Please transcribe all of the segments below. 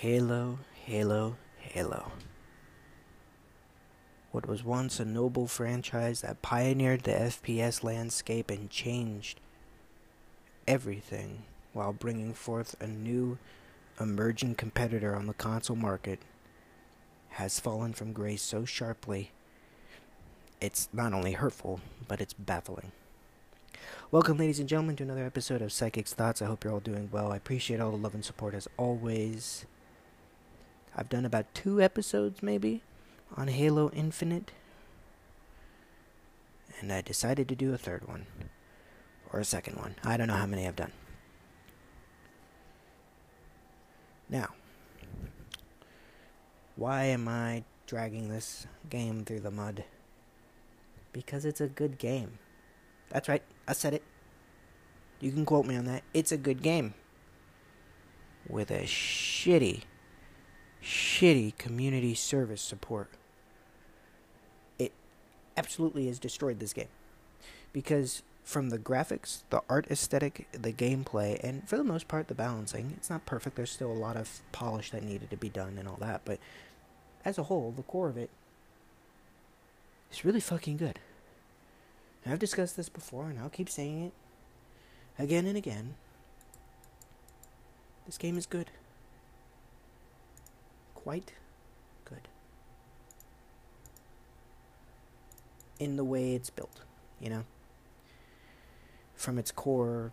Halo, Halo, Halo. What was once a noble franchise that pioneered the FPS landscape and changed everything while bringing forth a new emerging competitor on the console market has fallen from grace so sharply it's not only hurtful, but it's baffling. Welcome, ladies and gentlemen, to another episode of Psychic's Thoughts. I hope you're all doing well. I appreciate all the love and support as always. I've done about two episodes, maybe, on Halo Infinite. And I decided to do a third one. Or a second one. I don't know how many I've done. Now, why am I dragging this game through the mud? Because it's a good game. That's right, I said it. You can quote me on that. It's a good game. With a shitty, shitty community service support. It absolutely has destroyed this game. Because from the graphics, the art aesthetic, the gameplay, and for the most part, the balancing, it's not perfect. There's still a lot of polish that needed to be done and all that. But as a whole, the core of it is really fucking good. And I've discussed this before, and I'll keep saying it again and again. This game is good. Quite good. In the way it's built, you know? From its core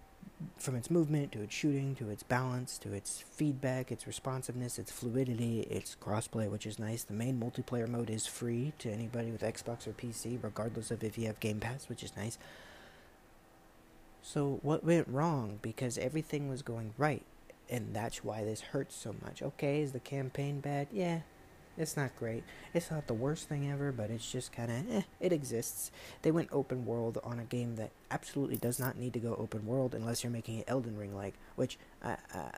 from its movement to its shooting to its balance to its feedback, its responsiveness, its fluidity, its crossplay, which is nice. The main multiplayer mode is free to anybody with Xbox or PC, regardless of if you have Game Pass, which is nice. So, what went wrong? Because everything was going right, and that's why this hurts so much. Okay, is the campaign bad? Yeah, it's not great. It's not the worst thing ever, but it's just kind of, eh, it exists. They went open world on a game that absolutely does not need to go open world unless you're making it Elden Ring like, which uh, uh,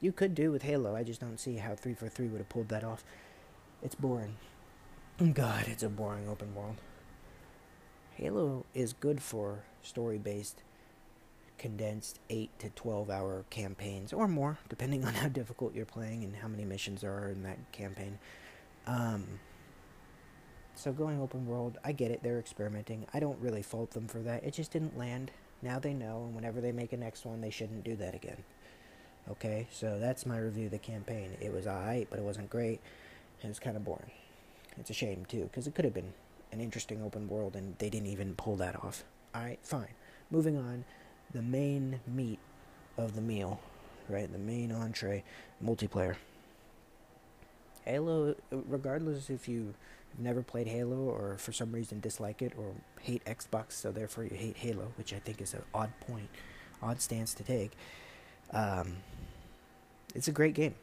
you could do with Halo. I just don't see how 343 would have pulled that off. It's boring. God, it's a boring open world. Halo is good for story based, condensed 8 to 12 hour campaigns or more, depending on how difficult you're playing and how many missions there are in that campaign. Um, so going open world, I get it. They're experimenting. I don't really fault them for that. It just didn't land. Now they know, and whenever they make a next one, they shouldn't do that again. Okay, so that's my review of the campaign. It was alright, but it wasn't great, and it's kind of boring. It's a shame too, because it could have been an interesting open world, and they didn't even pull that off. Alright, fine. Moving on, the main meat of the meal, right? The main entree, multiplayer. Halo, regardless if you have never played Halo or for some reason dislike it or hate Xbox, so therefore you hate Halo, which I think is an odd point, odd stance to take. Um, it's a great game.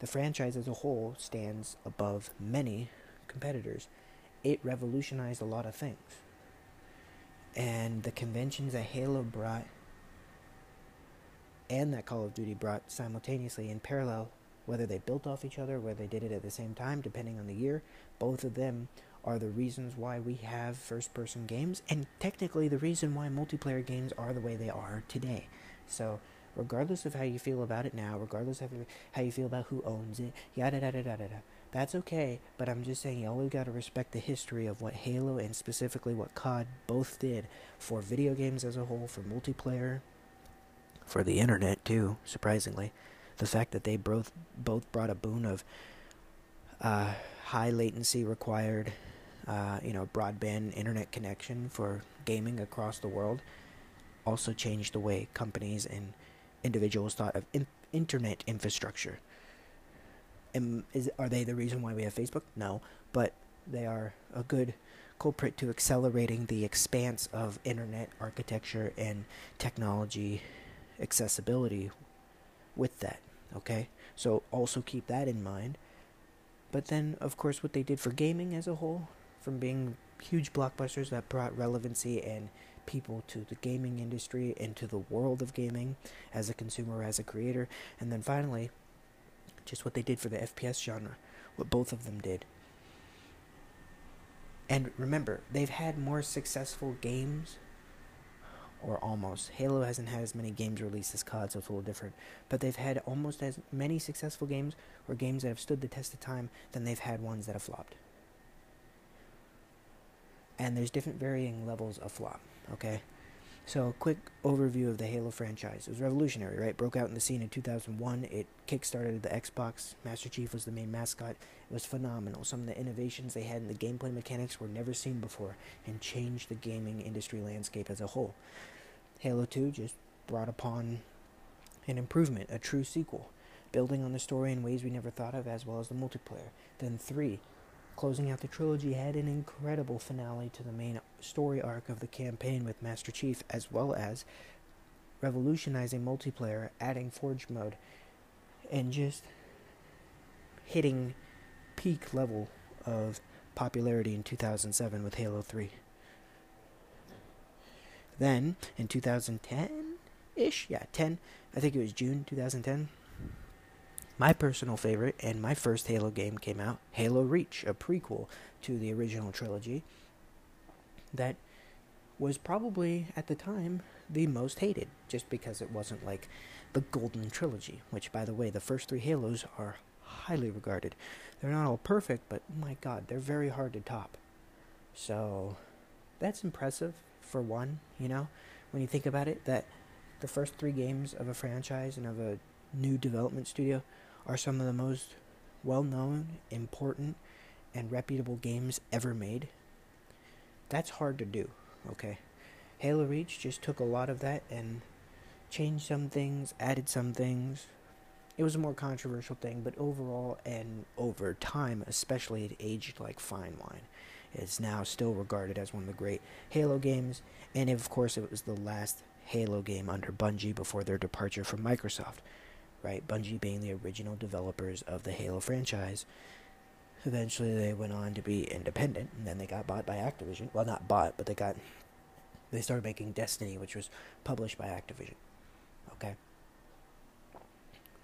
The franchise as a whole stands above many competitors. It revolutionized a lot of things. And the conventions that Halo brought and that Call of Duty brought simultaneously in parallel whether they built off each other, whether they did it at the same time, depending on the year. Both of them are the reasons why we have first person games, and technically the reason why multiplayer games are the way they are today. So, regardless of how you feel about it now, regardless of how you feel about who owns it, yada yada yada yada, that's okay, but I'm just saying you always got to respect the history of what Halo and specifically what COD both did for video games as a whole, for multiplayer, for the internet too, surprisingly the fact that they both both brought a boon of uh, high latency required, uh, you know, broadband internet connection for gaming across the world, also changed the way companies and individuals thought of in- internet infrastructure. And is are they the reason why we have Facebook? No, but they are a good culprit to accelerating the expanse of internet architecture and technology accessibility with that. Okay? So also keep that in mind. But then, of course, what they did for gaming as a whole, from being huge blockbusters that brought relevancy and people to the gaming industry and to the world of gaming as a consumer, as a creator. And then finally, just what they did for the FPS genre, what both of them did. And remember, they've had more successful games or almost. Halo hasn't had as many games released as COD, so it's a little different. But they've had almost as many successful games or games that have stood the test of time than they've had ones that have flopped. And there's different varying levels of flop, okay? So, a quick overview of the Halo franchise. It was revolutionary, right? Broke out in the scene in 2001. It kickstarted the Xbox. Master Chief was the main mascot. It was phenomenal. Some of the innovations they had in the gameplay mechanics were never seen before and changed the gaming industry landscape as a whole. Halo 2 just brought upon an improvement, a true sequel, building on the story in ways we never thought of, as well as the multiplayer. Then 3 Closing out the trilogy had an incredible finale to the main story arc of the campaign with Master Chief, as well as revolutionizing multiplayer, adding Forge mode, and just hitting peak level of popularity in 2007 with Halo 3. Then, in 2010 ish, yeah, 10, I think it was June 2010, my personal favorite and my first Halo game came out Halo Reach, a prequel to the original trilogy that was probably at the time the most hated just because it wasn't like the Golden Trilogy, which, by the way, the first three Halos are highly regarded. They're not all perfect, but my god, they're very hard to top. So, that's impressive for one, you know, when you think about it, that the first three games of a franchise and of a new development studio are some of the most well known, important, and reputable games ever made. That's hard to do, okay? Halo Reach just took a lot of that and changed some things, added some things. It was a more controversial thing, but overall and over time, especially, it aged like fine wine. It's now still regarded as one of the great Halo games, and of course, it was the last Halo game under Bungie before their departure from Microsoft right? Bungie being the original developers of the Halo franchise. Eventually, they went on to be independent, and then they got bought by Activision. Well, not bought, but they got they started making Destiny, which was published by Activision. Okay.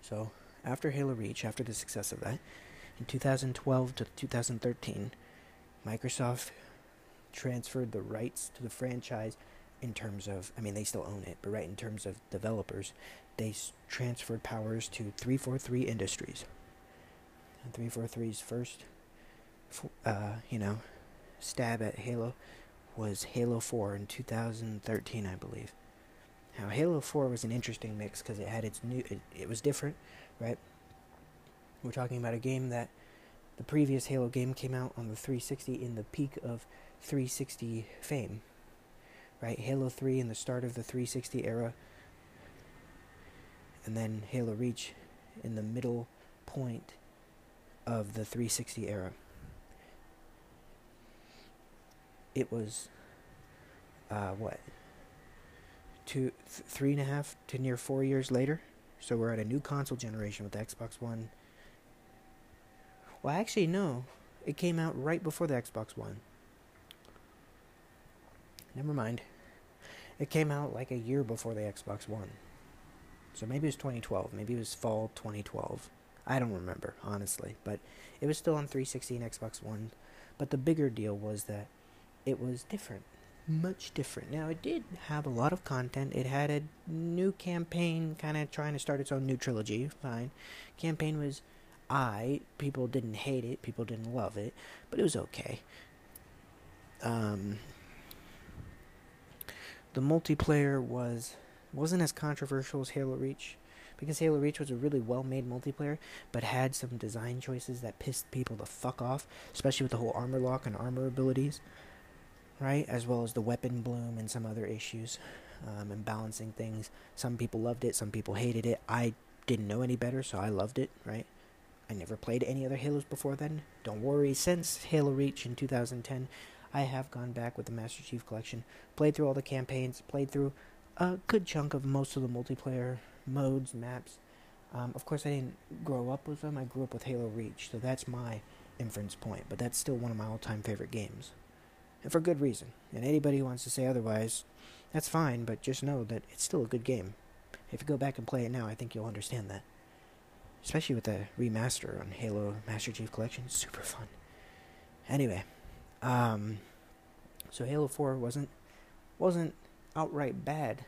So after Halo Reach, after the success of that, in 2012 to 2013, Microsoft transferred the rights to the franchise in terms of, I mean, they still own it, but right in terms of developers, they transferred powers to 343 Industries. And 343's first, uh, you know, stab at Halo was Halo 4 in 2013, I believe. Now, Halo 4 was an interesting mix because it had its new, it, it was different, right? We're talking about a game that the previous Halo game came out on the 360 in the peak of 360 fame, right? Halo 3 in the start of the 360 era and then Halo Reach in the middle point of the 360 era. It was, uh, what, two, th- three and a half to near four years later. So we're at a new console generation with the Xbox One. Well, actually, no. It came out right before the Xbox One. Never mind. It came out like a year before the Xbox One. So maybe it was 2012. Maybe it was fall 2012. I don't remember, honestly. But it was still on 360 and Xbox One. But the bigger deal was that it was different. Much different. Now, it did have a lot of content. It had a new campaign, kind of trying to start its own new trilogy. Fine. Campaign was I. People didn't hate it. People didn't love it. But it was okay. Um, the multiplayer was wasn't as controversial as Halo Reach because Halo Reach was a really well made multiplayer, but had some design choices that pissed people the fuck off, especially with the whole armor lock and armor abilities, right? As well as the weapon bloom and some other issues, um, and balancing things. Some people loved it, some people hated it. I didn't know any better, so I loved it, right? I never played any other Halos before then. Don't worry, since Halo Reach in 2010, I have gone back with the Master Chief Collection, played through all the campaigns, played through a good chunk of most of the multiplayer modes, maps. Um, of course, I didn't grow up with them. I grew up with Halo Reach, so that's my inference point. But that's still one of my all-time favorite games, and for good reason. And anybody who wants to say otherwise, that's fine. But just know that it's still a good game. If you go back and play it now, I think you'll understand that. Especially with the remaster on Halo Master Chief Collection, super fun. Anyway, um, so Halo Four wasn't wasn't outright bad.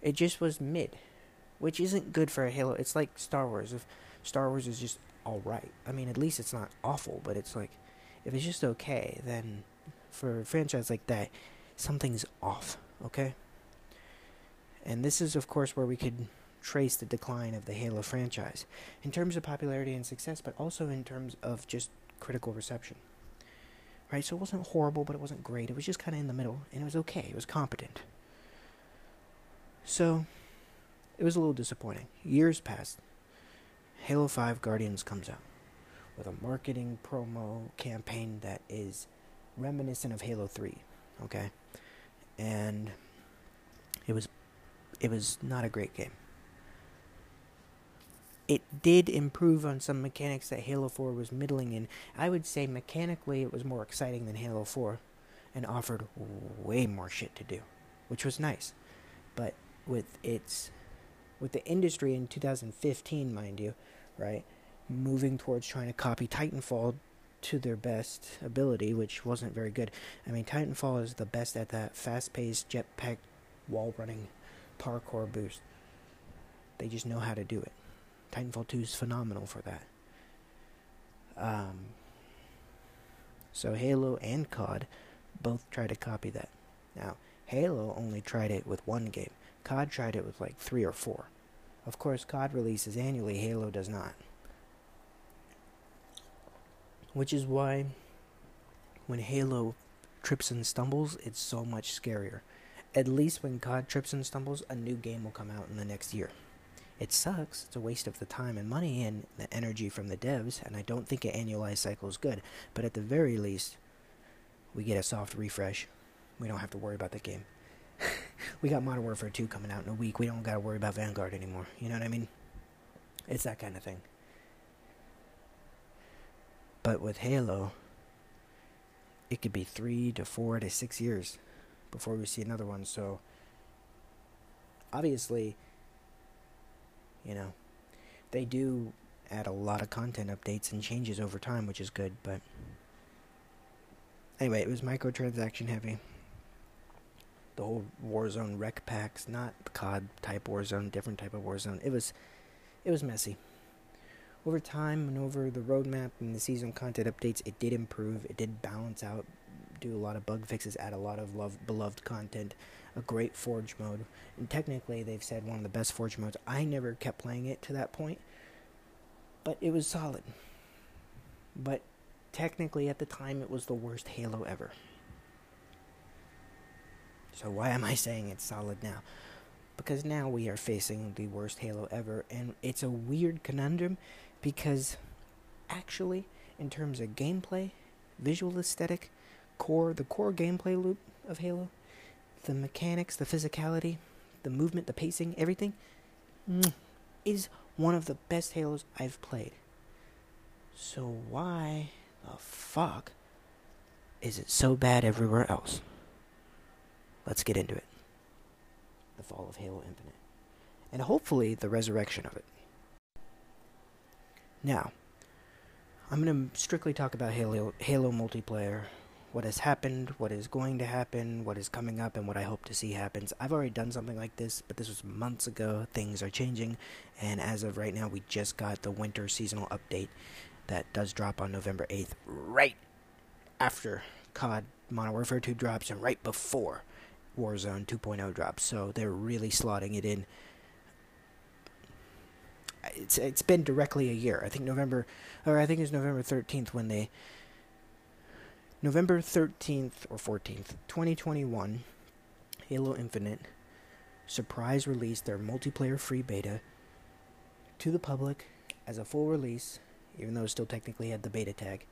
It just was mid, which isn't good for a Halo. It's like Star Wars. If Star Wars is just alright, I mean, at least it's not awful, but it's like, if it's just okay, then for a franchise like that, something's off, okay? And this is, of course, where we could trace the decline of the Halo franchise in terms of popularity and success, but also in terms of just critical reception. Right? So it wasn't horrible, but it wasn't great. It was just kind of in the middle, and it was okay. It was competent. So it was a little disappointing. Years passed. Halo 5 Guardians comes out with a marketing promo campaign that is reminiscent of Halo 3, okay? And it was it was not a great game. It did improve on some mechanics that Halo 4 was middling in. I would say mechanically it was more exciting than Halo 4 and offered way more shit to do, which was nice. But with its with the industry in 2015, mind you, right? Moving towards trying to copy Titanfall to their best ability, which wasn't very good. I mean, Titanfall is the best at that fast-paced jetpack wall running parkour boost. They just know how to do it. Titanfall 2 is phenomenal for that. Um, so Halo and COD both try to copy that. Now, Halo only tried it with one game. COD tried it with like three or four. Of course, COD releases annually, Halo does not. Which is why when Halo trips and stumbles, it's so much scarier. At least when COD trips and stumbles, a new game will come out in the next year. It sucks. It's a waste of the time and money and the energy from the devs, and I don't think an annualized cycle is good. But at the very least, we get a soft refresh. We don't have to worry about the game. we got Modern Warfare 2 coming out in a week. We don't got to worry about Vanguard anymore. You know what I mean? It's that kind of thing. But with Halo, it could be three to four to six years before we see another one. So, obviously, you know, they do add a lot of content updates and changes over time, which is good. But anyway, it was microtransaction heavy. The whole Warzone rec packs, not the COD type Warzone, different type of Warzone. It was, it was messy. Over time and over the roadmap and the season content updates, it did improve. It did balance out do a lot of bug fixes, add a lot of love, beloved content, a great Forge mode. And technically, they've said one of the best Forge modes. I never kept playing it to that point, but it was solid. But technically, at the time, it was the worst Halo ever. So, why am I saying it's solid now? Because now we are facing the worst Halo ever, and it's a weird conundrum because actually, in terms of gameplay, visual aesthetic, core, the core gameplay loop of Halo, the mechanics, the physicality, the movement, the pacing, everything, mm, is one of the best Halos I've played. So why the fuck is it so bad everywhere else? Let's get into it. The fall of Halo Infinite. And hopefully the resurrection of it. Now, I'm going to strictly talk about Halo, Halo multiplayer what has happened, what is going to happen, what is coming up, and what I hope to see happens. I've already done something like this, but this was months ago. Things are changing, and as of right now, we just got the winter seasonal update that does drop on November 8th, right after COD Modern Warfare 2 drops and right before Warzone 2.0 drops. So they're really slotting it in. It's it's been directly a year. I think November, or I think it's November 13th when they November 13th or 14th, 2021, Halo Infinite surprise released their multiplayer free beta to the public as a full release, even though it still technically had the beta tag.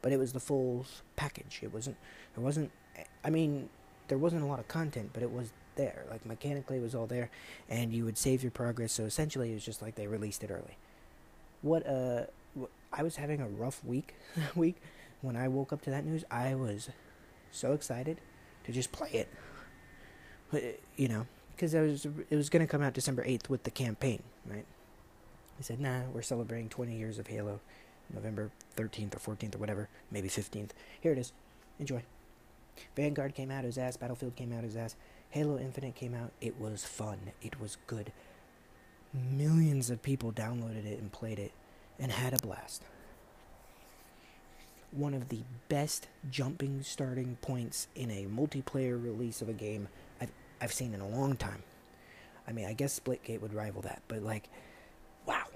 But it was the full package. It wasn't it wasn't I mean, there wasn't a lot of content, but it was there. Like mechanically it was all there and you would save your progress, so essentially it was just like they released it early. What uh I was having a rough week week when I woke up to that news, I was so excited to just play it. But, you know, because it was it was going to come out December 8th with the campaign, right? I said, "Nah, we're celebrating 20 years of Halo, November 13th or 14th or whatever, maybe 15th. Here it is. Enjoy." Vanguard came out his ass, Battlefield came out his ass, Halo Infinite came out. It was fun. It was good. Millions of people downloaded it and played it and had a blast. One of the best jumping starting points in a multiplayer release of a game I've I've seen in a long time. I mean, I guess Splitgate would rival that, but like wow.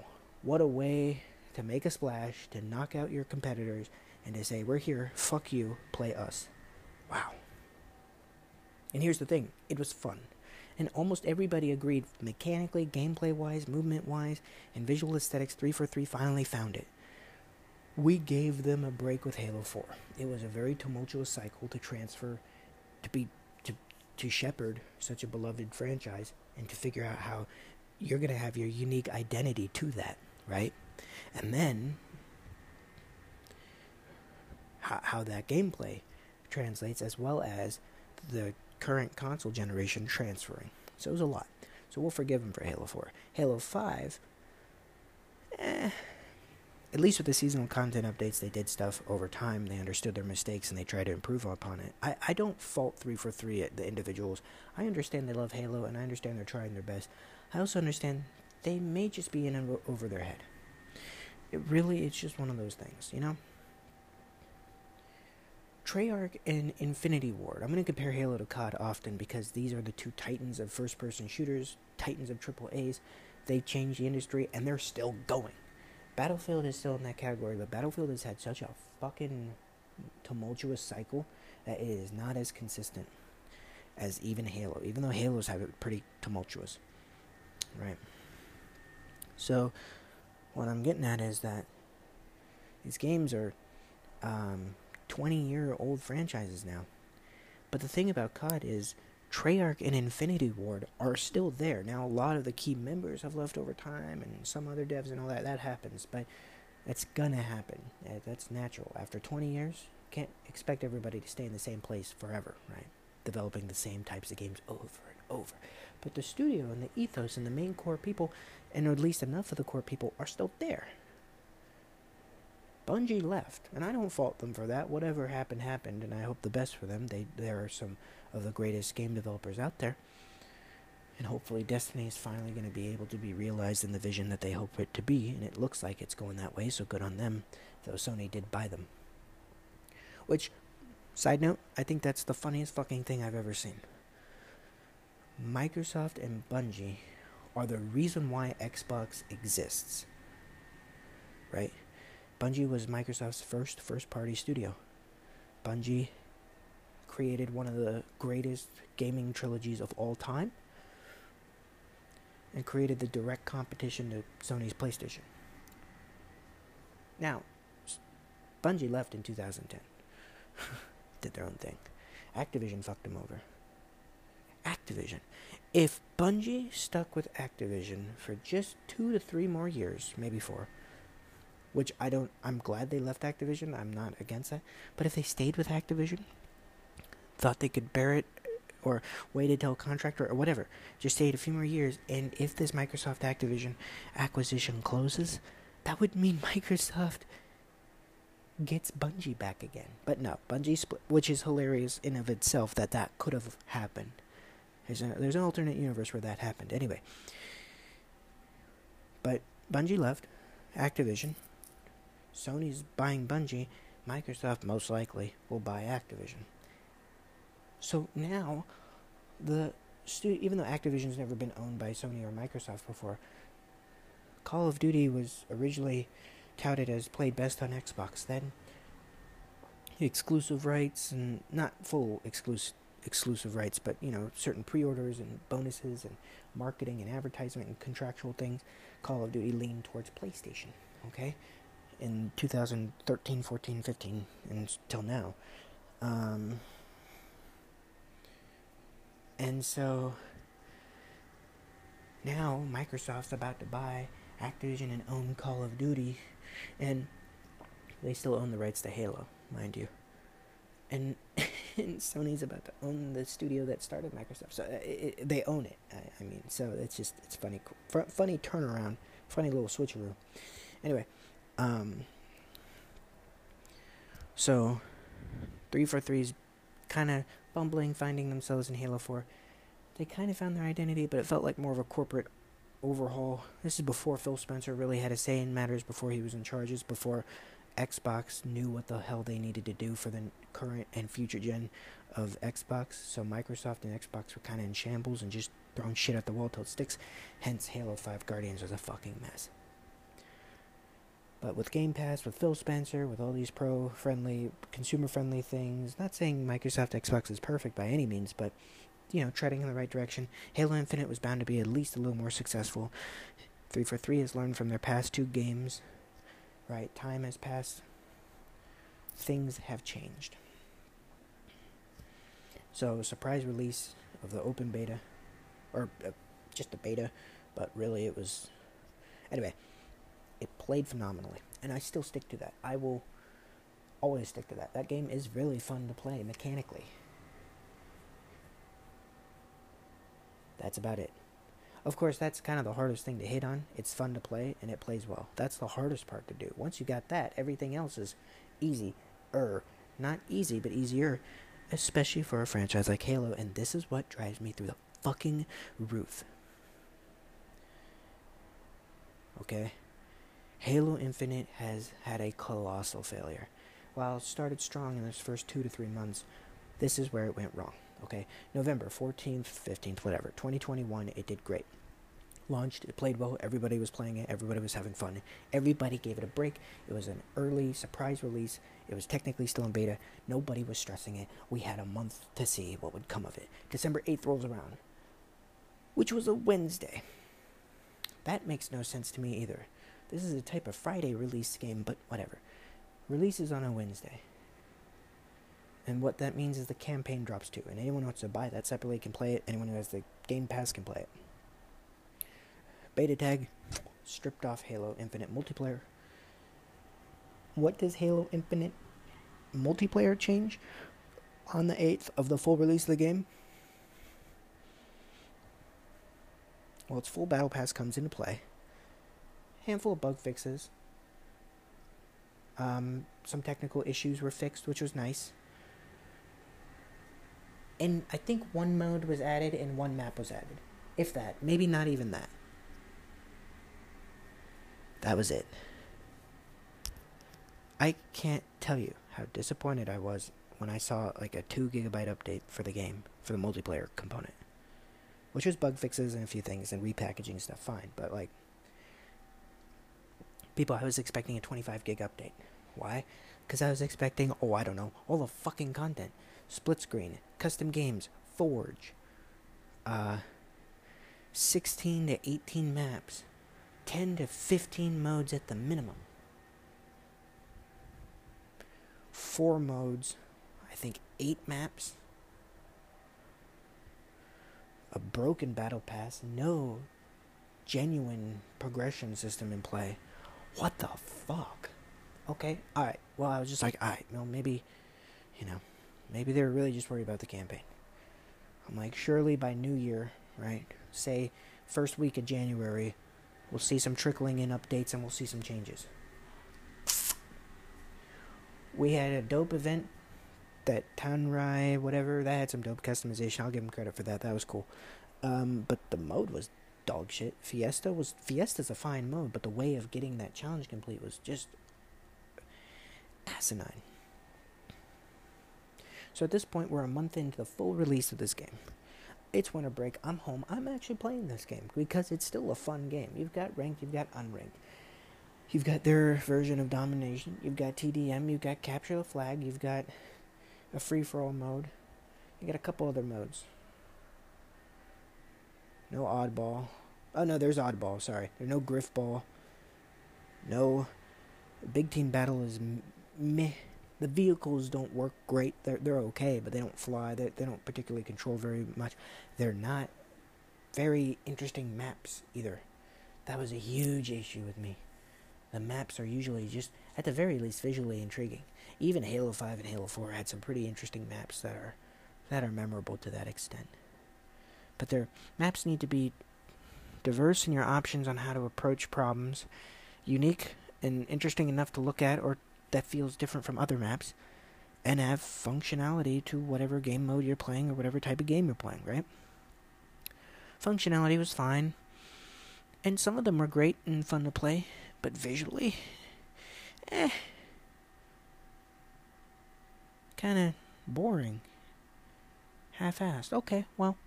What a way to make a splash, to knock out your competitors and to say, "We're here. Fuck you. Play us." Wow. And here's the thing it was fun. And almost everybody agreed mechanically, gameplay wise, movement wise, and visual aesthetics 343 finally found it. We gave them a break with Halo 4. It was a very tumultuous cycle to transfer, to be, to, to shepherd such a beloved franchise, and to figure out how you're going to have your unique identity to that, right? And then how, how that gameplay translates, as well as the current console generation transferring. So it was a lot. So we'll forgive him for Halo 4. Halo 5, eh, at least with the seasonal content updates, they did stuff over time. They understood their mistakes and they tried to improve upon it. I, I don't fault 343 at the individuals. I understand they love Halo and I understand they're trying their best. I also understand they may just be in over their head. It really, it's just one of those things, you know? Treyarch and Infinity Ward. I'm going to compare Halo to COD often because these are the two titans of first person shooters, titans of triple A's. They changed the industry and they're still going. Battlefield is still in that category, but Battlefield has had such a fucking tumultuous cycle that it is not as consistent as even Halo, even though Halos have it pretty tumultuous. Right? So, what I'm getting at is that these games are um, 20 year old franchises now. But the thing about COD is Treyarch and Infinity Ward are still there. Now, a lot of the key members have left over time, and some other devs and all that. That happens, but that's gonna happen. Eh, that's natural. After 20 years, can't expect everybody to stay in the same place forever, right? Developing the same types of games over and over. But the studio and the ethos and the main core people, and at least enough of the core people, are still there. Bungie left, and I don't fault them for that. Whatever happened, happened, and I hope the best for them. They there are some of the greatest game developers out there, and hopefully, Destiny is finally going to be able to be realized in the vision that they hope it to be, and it looks like it's going that way. So good on them. Though Sony did buy them. Which, side note, I think that's the funniest fucking thing I've ever seen. Microsoft and Bungie are the reason why Xbox exists. Right? Bungie was Microsoft's first first party studio. Bungie created one of the greatest gaming trilogies of all time and created the direct competition to Sony's PlayStation. Now, Bungie left in 2010. Did their own thing. Activision fucked them over. Activision. If Bungie stuck with Activision for just two to three more years, maybe four, which I don't. I'm glad they left Activision. I'm not against that. But if they stayed with Activision, thought they could bear it, or waited till contract or, or whatever, just stayed a few more years, and if this Microsoft Activision acquisition closes, that would mean Microsoft gets Bungie back again. But no, Bungie split, which is hilarious in of itself that that could have happened. There's, a, there's an alternate universe where that happened. Anyway, but Bungie left Activision. Sony's buying Bungie, Microsoft most likely will buy Activision. So now, the stu- even though Activision's never been owned by Sony or Microsoft before, Call of Duty was originally touted as played best on Xbox. Then exclusive rights and not full exclusive exclusive rights, but you know certain pre-orders and bonuses and marketing and advertisement and contractual things. Call of Duty leaned towards PlayStation. Okay, in 2013, 14, 15, until now. Um, and so now Microsoft's about to buy Activision and own Call of Duty, and they still own the rights to Halo, mind you. And, and Sony's about to own the studio that started Microsoft, so uh, it, it, they own it. I, I, mean, so it's just it's funny, funny turnaround, funny little switcheroo. Anyway, um, so 343's kind of bumbling, finding themselves in Halo 4. They kind of found their identity, but it felt like more of a corporate overhaul. This is before Phil Spencer really had a say in matters, before he was in charges, before Xbox knew what the hell they needed to do for the current and future gen of Xbox. So Microsoft and Xbox were kind of in shambles and just throwing shit at the wall till it sticks. Hence, Halo 5 Guardians was a fucking mess. But with Game Pass, with Phil Spencer, with all these pro friendly, consumer friendly things, not saying Microsoft Xbox is perfect by any means, but, you know, treading in the right direction, Halo Infinite was bound to be at least a little more successful. 343 has learned from their past two games, right? Time has passed, things have changed. So, surprise release of the open beta, or uh, just the beta, but really it was. Anyway, it played phenomenally, and I still stick to that. I will always stick to that. That game is really fun to play mechanically. That's about it. Of course, that's kind of the hardest thing to hit on. It's fun to play and it plays well. That's the hardest part to do. Once you got that, everything else is easy. Er, not easy, but easier, especially for a franchise like Halo. And this is what drives me through the fucking roof. Okay? Halo Infinite has had a colossal failure. While it started strong in its first two to three months, this is where it went wrong. Okay, November 14th, 15th, whatever, 2021, it did great. Launched, it played well, everybody was playing it, everybody was having fun, everybody gave it a break. It was an early surprise release, it was technically still in beta, nobody was stressing it. We had a month to see what would come of it. December 8th rolls around, which was a Wednesday. That makes no sense to me either. This is a type of Friday release game, but whatever. Releases on a Wednesday. And what that means is the campaign drops too. And anyone who wants to buy that separately can play it. Anyone who has the Game Pass can play it. Beta tag, stripped off Halo Infinite multiplayer. What does Halo Infinite multiplayer change on the 8th of the full release of the game? Well, its full battle pass comes into play. Handful of bug fixes. Um, some technical issues were fixed, which was nice and I think one mode was added and one map was added. If that. Maybe not even that. That was it. I can't tell you how disappointed I was when I saw like a 2 gigabyte update for the game, for the multiplayer component. Which was bug fixes and a few things and repackaging stuff, fine. But like, people, I was expecting a 25 gig update. Why? Because I was expecting, oh, I don't know, all the fucking content split screen, custom games, Forge, uh, 16 to 18 maps, 10 to 15 modes at the minimum. Four modes, I think eight maps, a broken battle pass, no genuine progression system in play. What the fuck? Okay, alright. Well, I was just like, alright, well, maybe, you know. Maybe they were really just worried about the campaign. I'm like, surely by New Year, right? Say first week of January, we'll see some trickling in updates and we'll see some changes. We had a dope event that Tenrai, whatever, that had some dope customization. I'll give them credit for that. That was cool. Um, but the mode was dog shit. Fiesta was Fiesta's a fine mode, but the way of getting that challenge complete was just asinine. So at this point, we're a month into the full release of this game. It's winter break. I'm home. I'm actually playing this game because it's still a fun game. You've got ranked, you've got unranked. You've got their version of domination. You've got TDM. You've got capture the flag. You've got a free for all mode. You got a couple other modes. No oddball. Oh no, there's oddball. Sorry, there's no Grifball. No. Big team battle is meh the vehicles don't work great. They're they're okay, but they don't fly. They they don't particularly control very much. They're not very interesting maps either. That was a huge issue with me. The maps are usually just at the very least visually intriguing. Even Halo 5 and Halo 4 had some pretty interesting maps that are that are memorable to that extent. But their maps need to be diverse in your options on how to approach problems, unique and interesting enough to look at or that feels different from other maps, and have functionality to whatever game mode you're playing or whatever type of game you're playing, right? Functionality was fine, and some of them were great and fun to play, but visually, eh, kind of boring, half-assed. Okay, well,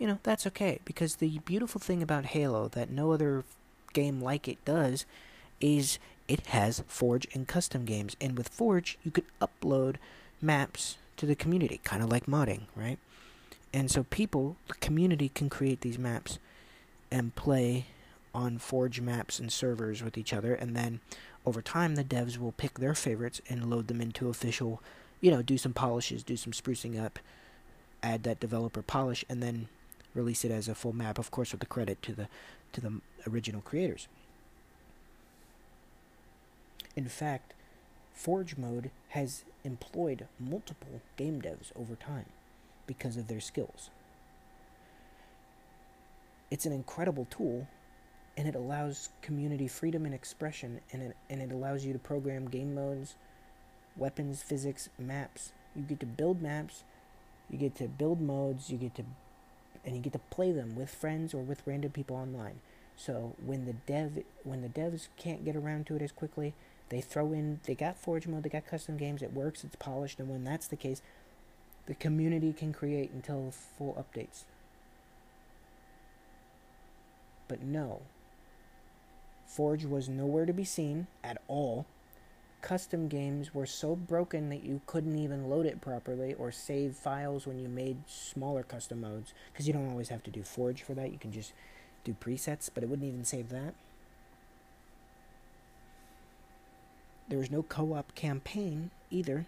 you know that's okay because the beautiful thing about Halo that no other game like it does is it has Forge and custom games. And with Forge, you could upload maps to the community, kind of like modding, right? And so people, the community, can create these maps and play on Forge maps and servers with each other. And then over time, the devs will pick their favorites and load them into official, you know, do some polishes, do some sprucing up, add that developer polish, and then release it as a full map, of course, with the credit to the to the original creators. In fact, Forge mode has employed multiple game devs over time because of their skills. It's an incredible tool and it allows community freedom and expression and it, and it allows you to program game modes, weapons, physics, maps. You get to build maps, you get to build modes, you get to and you get to play them with friends or with random people online. So when the dev when the devs can't get around to it as quickly, they throw in they got Forge mode, they got custom games, it works, it's polished, and when that's the case, the community can create until full updates. But no. Forge was nowhere to be seen at all. Custom games were so broken that you couldn't even load it properly or save files when you made smaller custom modes because you don't always have to do Forge for that. You can just do presets, but it wouldn't even save that. There was no co op campaign either,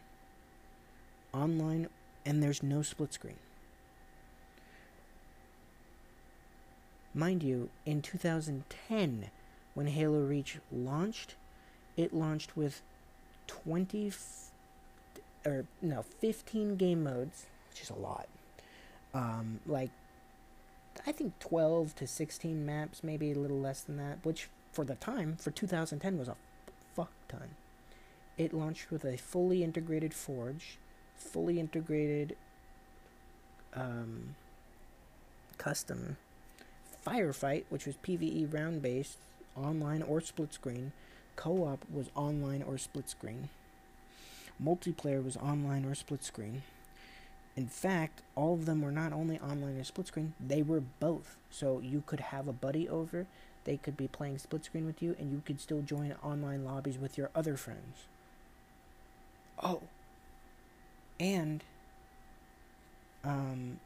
online, and there's no split screen. Mind you, in 2010, when Halo Reach launched, it launched with 20 f- or no 15 game modes which is a lot. Um, like i think 12 to 16 maps maybe a little less than that which for the time for 2010 was a fuck ton. It launched with a fully integrated forge fully integrated um, custom firefight which was pve round based online or split screen Co op was online or split screen. Multiplayer was online or split screen. In fact, all of them were not only online or split screen, they were both. So you could have a buddy over, they could be playing split screen with you, and you could still join online lobbies with your other friends. Oh. And um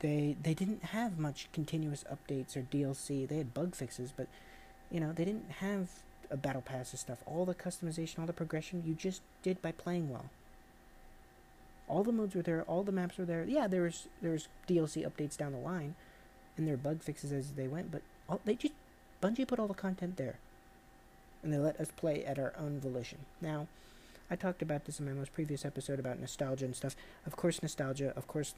they they didn't have much continuous updates or DLC. They had bug fixes, but you know, they didn't have a battle pass and stuff. All the customization, all the progression, you just did by playing well. All the modes were there, all the maps were there. Yeah, there was there was DLC updates down the line, and there were bug fixes as they went. But all, they just Bungie put all the content there, and they let us play at our own volition. Now, I talked about this in my most previous episode about nostalgia and stuff. Of course, nostalgia. Of course,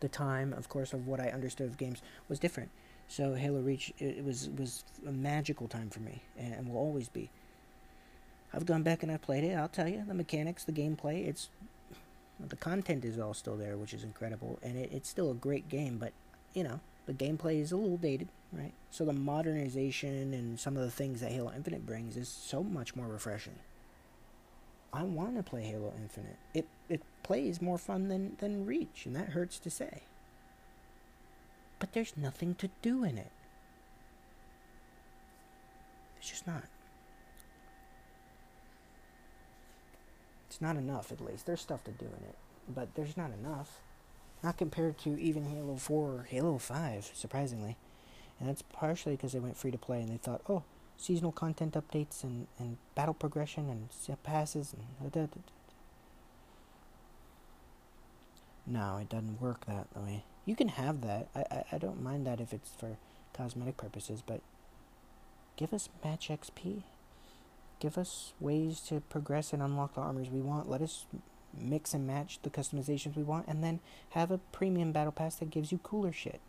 the time. Of course, of what I understood of games was different. So Halo Reach it, was was a magical time for me, and, and will always be. I've gone back and I've played it. I'll tell you the mechanics, the gameplay. It's the content is all still there, which is incredible, and it, it's still a great game. But you know the gameplay is a little dated, right? So the modernization and some of the things that Halo Infinite brings is so much more refreshing. I want to play Halo Infinite. It it plays more fun than than Reach, and that hurts to say but there's nothing to do in it. It's just not. It's not enough, at least. There's stuff to do in it, but there's not enough. Not compared to even Halo 4 or Halo 5, surprisingly. And that's partially because they went free to play and they thought, oh, seasonal content updates and, and battle progression and passes and. Da, da, da. No, it doesn't work that way. You can have that. I, I, I don't mind that if it's for cosmetic purposes, but give us match XP. Give us ways to progress and unlock the armors we want. Let us mix and match the customizations we want, and then have a premium battle pass that gives you cooler shit.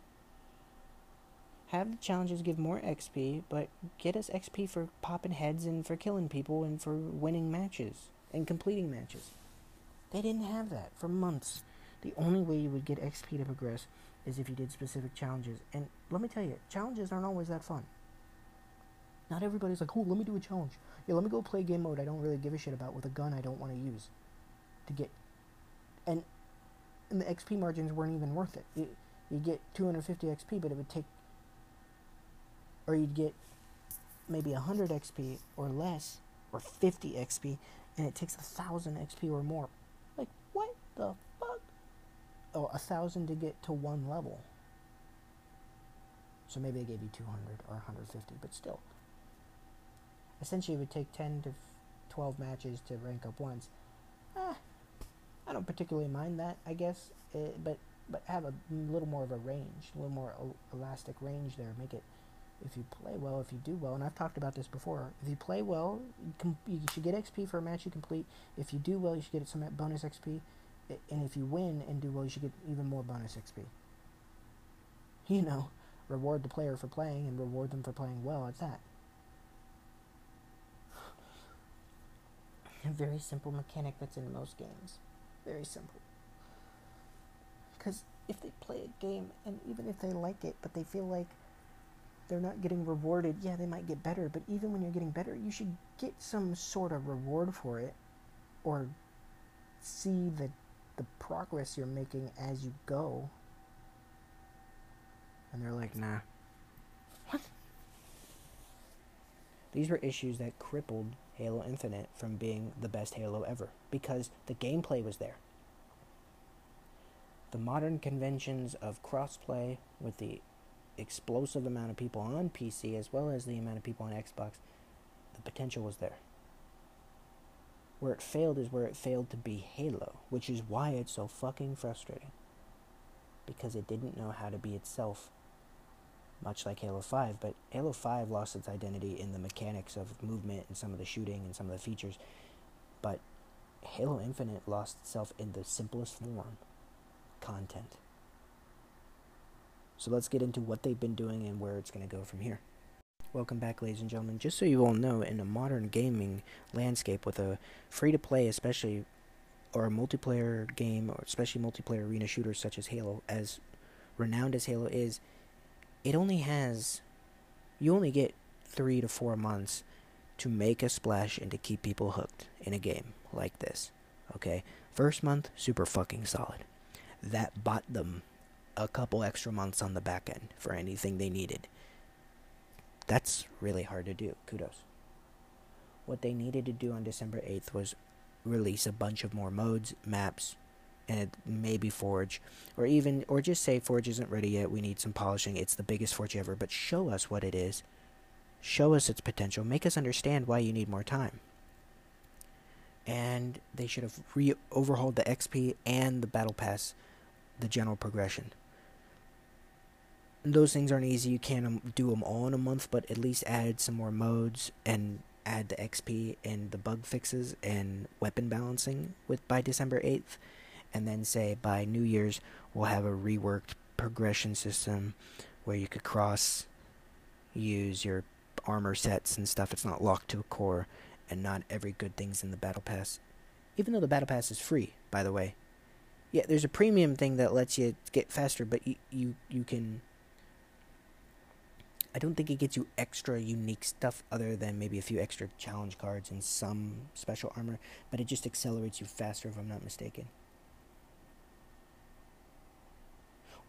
Have the challenges give more XP, but get us XP for popping heads and for killing people and for winning matches and completing matches. They didn't have that for months. The only way you would get XP to progress is if you did specific challenges. And let me tell you, challenges aren't always that fun. Not everybody's like, oh, let me do a challenge. Yeah, let me go play game mode I don't really give a shit about with a gun I don't want to use. To get. And, and the XP margins weren't even worth it. You, you get 250 XP, but it would take. Or you'd get maybe 100 XP or less, or 50 XP, and it takes a 1,000 XP or more. Like, what the a 1,000 to get to one level. So maybe they gave you 200 or 150, but still essentially it would take 10 to 12 matches to rank up once. Ah, I don't particularly mind that, I guess, uh, but but have a little more of a range, a little more elastic range there. Make it if you play well, if you do well, and I've talked about this before. If you play well, you, com- you should get XP for a match you complete. If you do well, you should get some bonus XP, and if you win and do well, you should get even more bonus XP. You know, reward the player for playing and reward them for playing well at that. a very simple mechanic that's in most games. Very simple. Because if they play a game, and even if they like it, but they feel like they're not getting rewarded, yeah, they might get better, but even when you're getting better, you should get some sort of reward for it, or see the, the progress you're making as you go. And they're like, nah. What? These were issues that crippled Halo Infinite from being the best Halo ever because the gameplay was there. The modern conventions of crossplay with the explosive amount of people on PC as well as the amount of people on Xbox, the potential was there. Where it failed is where it failed to be Halo, which is why it's so fucking frustrating. Because it didn't know how to be itself much like Halo 5, but Halo 5 lost its identity in the mechanics of movement and some of the shooting and some of the features. But Halo Infinite lost itself in the simplest form content. So let's get into what they've been doing and where it's going to go from here. Welcome back, ladies and gentlemen. Just so you all know, in a modern gaming landscape with a free to play, especially, or a multiplayer game, or especially multiplayer arena shooters such as Halo, as renowned as Halo is, it only has you only get three to four months to make a splash and to keep people hooked in a game like this. Okay? First month, super fucking solid. That bought them a couple extra months on the back end for anything they needed. That's really hard to do. Kudos. What they needed to do on December 8th was release a bunch of more modes, maps, and maybe Forge, or even, or just say Forge isn't ready yet. We need some polishing. It's the biggest Forge ever, but show us what it is. Show us its potential. Make us understand why you need more time. And they should have re overhauled the XP and the Battle Pass, the general progression. Those things aren't easy. You can't um, do them all in a month, but at least add some more modes and add the XP and the bug fixes and weapon balancing with by December 8th and then say by New Year's we'll have a reworked progression system where you could cross use your armor sets and stuff. It's not locked to a core, and not every good thing's in the battle pass. Even though the battle pass is free, by the way. Yeah, there's a premium thing that lets you get faster, but you you, you can. I don't think it gets you extra unique stuff other than maybe a few extra challenge cards and some special armor, but it just accelerates you faster if I'm not mistaken.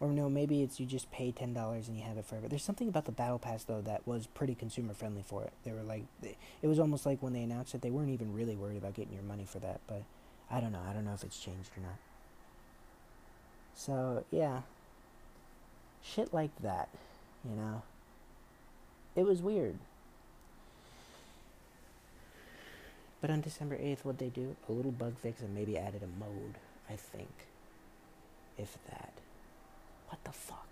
Or no, maybe it's you just pay ten dollars and you have it forever. There's something about the battle pass though that was pretty consumer friendly for it. They were like, it was almost like when they announced it, they weren't even really worried about getting your money for that. But I don't know. I don't know if it's changed or not. So yeah, shit like that, you know. It was weird. But on December 8th, what they do? A little bug fix and maybe added a mode, I think. If that. What the fuck?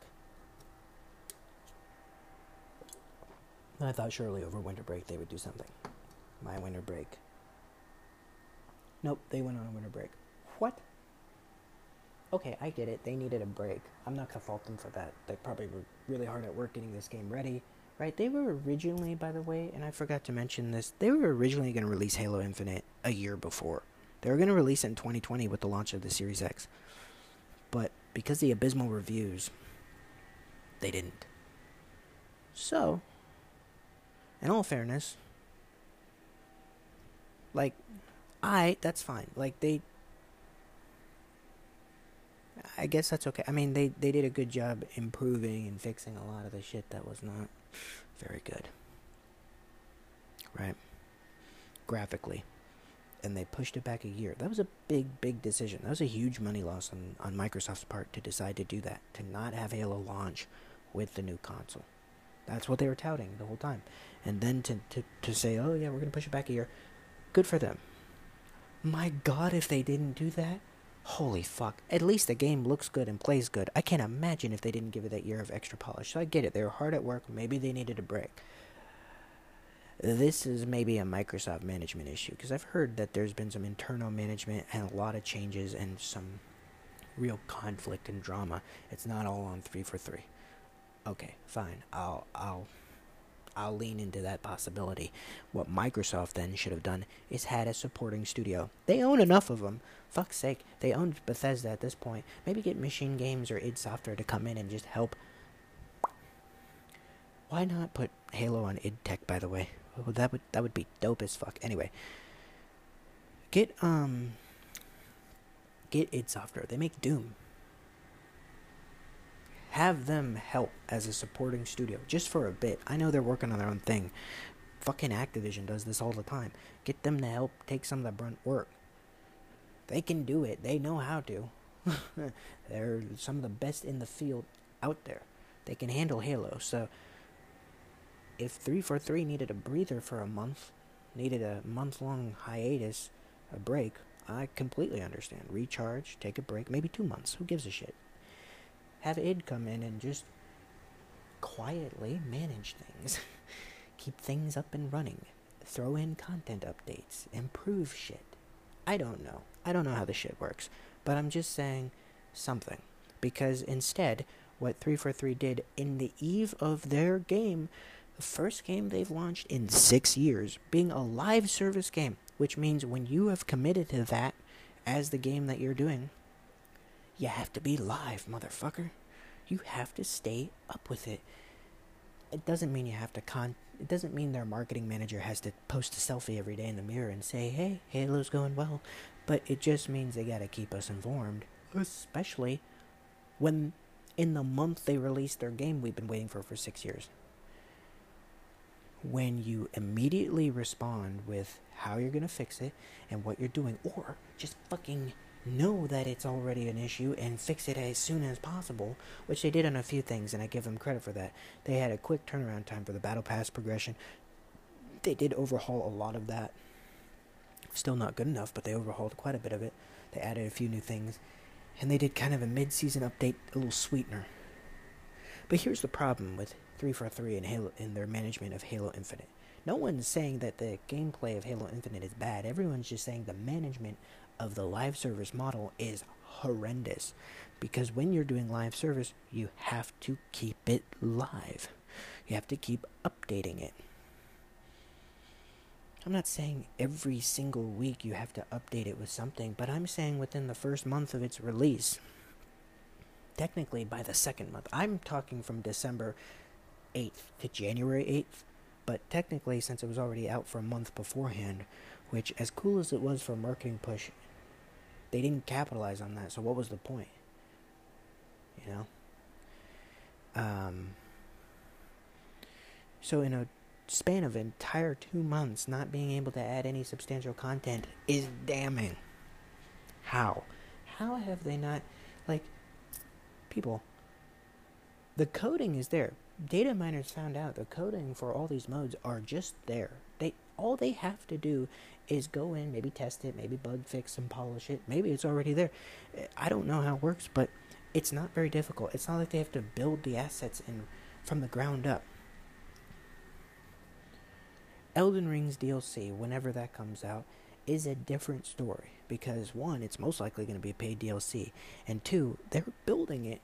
I thought surely over winter break they would do something. My winter break. Nope, they went on a winter break. What? Okay, I get it. They needed a break. I'm not gonna fault them for that. They probably were really hard at work getting this game ready. Right? They were originally, by the way, and I forgot to mention this, they were originally gonna release Halo Infinite a year before. They were going to release it in 2020 with the launch of the Series X. But because the abysmal reviews, they didn't. So, in all fairness, like, I, that's fine. Like, they, I guess that's okay. I mean, they, they did a good job improving and fixing a lot of the shit that was not very good. Right? Graphically. And they pushed it back a year. That was a big, big decision. That was a huge money loss on, on Microsoft's part to decide to do that, to not have Halo launch with the new console. That's what they were touting the whole time. And then to, to, to say, oh, yeah, we're going to push it back a year. Good for them. My god, if they didn't do that, holy fuck. At least the game looks good and plays good. I can't imagine if they didn't give it that year of extra polish. So I get it. They were hard at work. Maybe they needed a break. This is maybe a Microsoft management issue because I've heard that there's been some internal management and a lot of changes and some real conflict and drama. It's not all on 343. Okay, fine. I'll I'll I'll lean into that possibility. What Microsoft then should have done is had a supporting studio. They own enough of them. Fuck's sake, they own Bethesda at this point. Maybe get Machine Games or id Software to come in and just help. Why not put Halo on id Tech? By the way, oh, that would that would be dope as fuck. Anyway, get um, get id Software. They make Doom have them help as a supporting studio just for a bit. I know they're working on their own thing. Fucking Activision does this all the time. Get them to help take some of the brunt work. They can do it. They know how to. they're some of the best in the field out there. They can handle Halo. So if 343 needed a breather for a month, needed a month long hiatus, a break, I completely understand. Recharge, take a break, maybe two months. Who gives a shit? Have id come in and just quietly manage things, keep things up and running, throw in content updates, improve shit. I don't know. I don't know how the shit works, but I'm just saying something. Because instead, what 343 did in the eve of their game, the first game they've launched in six years, being a live service game, which means when you have committed to that as the game that you're doing, you have to be live, motherfucker. You have to stay up with it. It doesn't mean you have to con. It doesn't mean their marketing manager has to post a selfie every day in the mirror and say, "Hey, Halo's going well," but it just means they gotta keep us informed, especially when in the month they released their game we've been waiting for for six years. When you immediately respond with how you're gonna fix it and what you're doing, or just fucking know that it's already an issue and fix it as soon as possible, which they did on a few things, and I give them credit for that. They had a quick turnaround time for the Battle Pass progression. They did overhaul a lot of that. Still not good enough, but they overhauled quite a bit of it. They added a few new things, and they did kind of a mid season update, a little sweetener. But here's the problem with 343 and Halo in their management of Halo Infinite. No one's saying that the gameplay of Halo Infinite is bad. Everyone's just saying the management of the live service model is horrendous because when you're doing live service, you have to keep it live. You have to keep updating it. I'm not saying every single week you have to update it with something, but I'm saying within the first month of its release. Technically, by the second month. I'm talking from December 8th to January 8th, but technically, since it was already out for a month beforehand, which, as cool as it was for a marketing push, they didn't capitalize on that. So what was the point? You know. Um. So in a span of entire two months, not being able to add any substantial content is damning. How? How have they not, like, people? The coding is there. Data miners found out the coding for all these modes are just there. They all they have to do is go in, maybe test it, maybe bug fix and polish it. Maybe it's already there. I don't know how it works, but it's not very difficult. It's not like they have to build the assets in from the ground up. Elden Ring's DLC, whenever that comes out, is a different story because one, it's most likely going to be a paid DLC, and two, they're building it.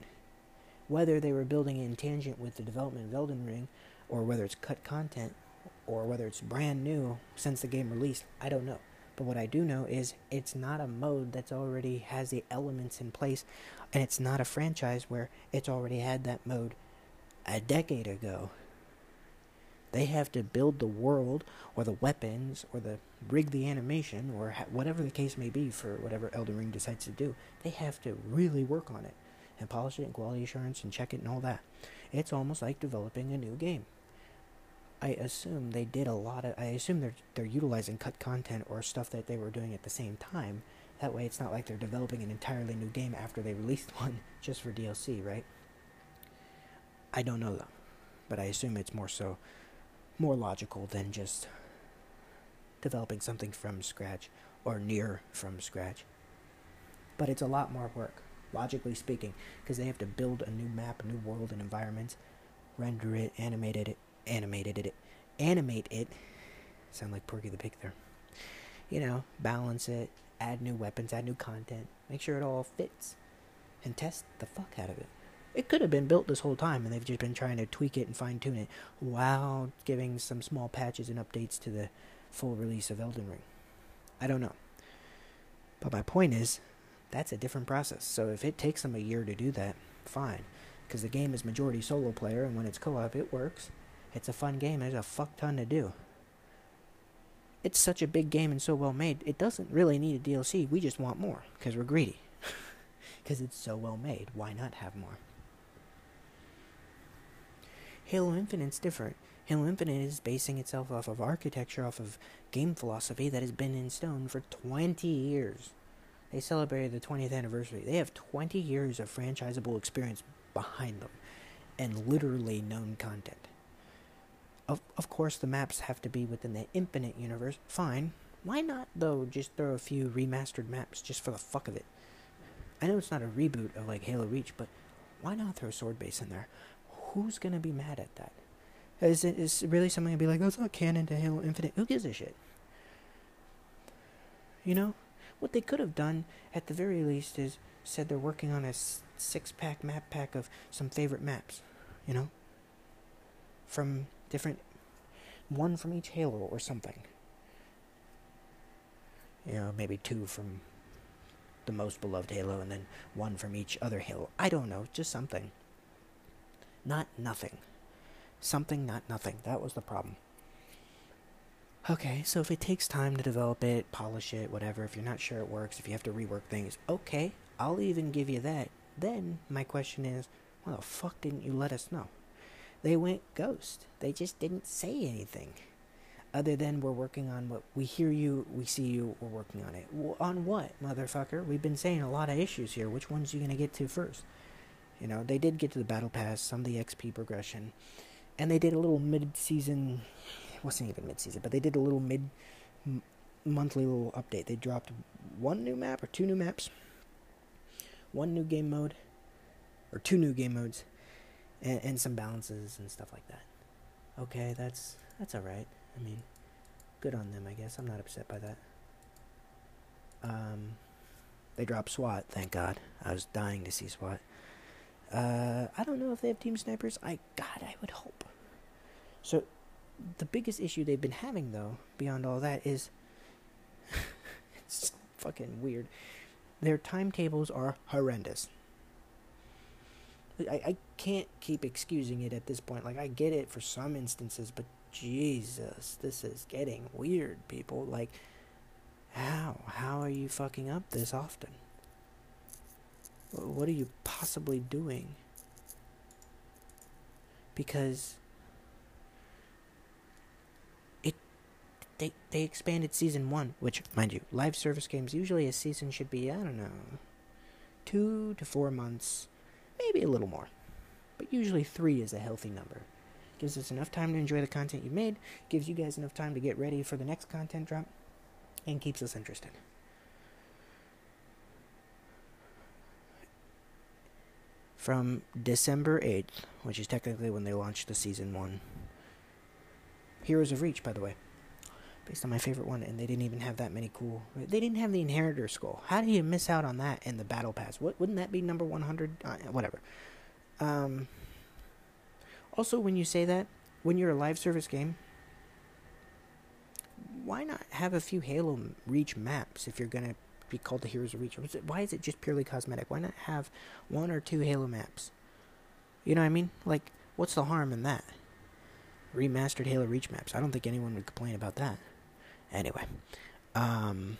Whether they were building it in tangent with the development of Elden Ring, or whether it's cut content, or whether it's brand new since the game released, I don't know. But what I do know is it's not a mode that's already has the elements in place, and it's not a franchise where it's already had that mode a decade ago. They have to build the world, or the weapons, or the rig the animation, or ha- whatever the case may be for whatever Elden Ring decides to do. They have to really work on it and polish it and quality assurance and check it and all that. It's almost like developing a new game. I assume they did a lot of. I assume they're they're utilizing cut content or stuff that they were doing at the same time. That way, it's not like they're developing an entirely new game after they released one just for DLC, right? I don't know though, but I assume it's more so, more logical than just developing something from scratch or near from scratch. But it's a lot more work, logically speaking, because they have to build a new map, a new world and environment, render it, animate it, animated it, animate it. Sound like Porky the Pig there. You know, balance it, add new weapons, add new content, make sure it all fits, and test the fuck out of it. It could have been built this whole time, and they've just been trying to tweak it and fine tune it while giving some small patches and updates to the full release of Elden Ring. I don't know. But my point is, that's a different process. So if it takes them a year to do that, fine. Because the game is majority solo player, and when it's co op, it works. It's a fun game. There's a fuck ton to do. It's such a big game and so well made. It doesn't really need a DLC. We just want more because we're greedy. Because it's so well made. Why not have more? Halo Infinite's different. Halo Infinite is basing itself off of architecture, off of game philosophy that has been in stone for 20 years. They celebrated the 20th anniversary. They have 20 years of franchisable experience behind them and literally known content. Of, of course, the maps have to be within the Infinite universe. Fine. Why not, though, just throw a few remastered maps just for the fuck of it? I know it's not a reboot of like Halo Reach, but why not throw Sword Base in there? Who's gonna be mad at that? Is it is really something to be like, oh, it's not canon to Halo Infinite? Who gives a shit? You know, what they could have done at the very least is said they're working on a six pack map pack of some favorite maps. You know, from different one from each Halo or something. You know, maybe two from the most beloved Halo and then one from each other Halo. I don't know, just something. Not nothing. Something, not nothing. That was the problem. Okay, so if it takes time to develop it, polish it, whatever, if you're not sure it works, if you have to rework things, okay, I'll even give you that. Then my question is, why the fuck didn't you let us know? They went ghost. They just didn't say anything. Other than we're working on what we hear you, we see you, we're working on it. on what, motherfucker? We've been saying a lot of issues here. Which ones are you going to get to first? You know, they did get to the battle pass, some of the XP progression, and they did a little mid-season. It wasn't even mid-season, but they did a little mid monthly little update. They dropped one new map or two new maps, one new game mode, or two new game modes, and, and some balances and stuff like that. Okay, that's that's all right. I mean, good on them, I guess. I'm not upset by that. Um, they dropped SWAT, thank God. I was dying to see SWAT. Uh, I don't know if they have team snipers. I God, I would hope. So, the biggest issue they've been having, though, beyond all that, is it's fucking weird. Their timetables are horrendous. I, I can't keep excusing it at this point. Like, I get it for some instances, but Jesus, this is getting weird, people. Like, how? How are you fucking up this often? What are you possibly doing? Because it they they expanded season one, which mind you, live service games usually a season should be I don't know two to four months maybe a little more. But usually three is a healthy number. Gives us enough time to enjoy the content you made, gives you guys enough time to get ready for the next content drop, and keeps us interested. From December 8th, which is technically when they launched the season 1. Heroes of Reach, by the way. Based on my favorite one, and they didn't even have that many cool. They didn't have the Inheritor Skull. How do you miss out on that in the Battle Pass? What wouldn't that be number 100? Uh, whatever. Um, also, when you say that, when you're a live service game, why not have a few Halo Reach maps if you're gonna be called the Heroes of Reach? Why is it just purely cosmetic? Why not have one or two Halo maps? You know what I mean? Like, what's the harm in that? Remastered Halo Reach maps. I don't think anyone would complain about that. Anyway, um,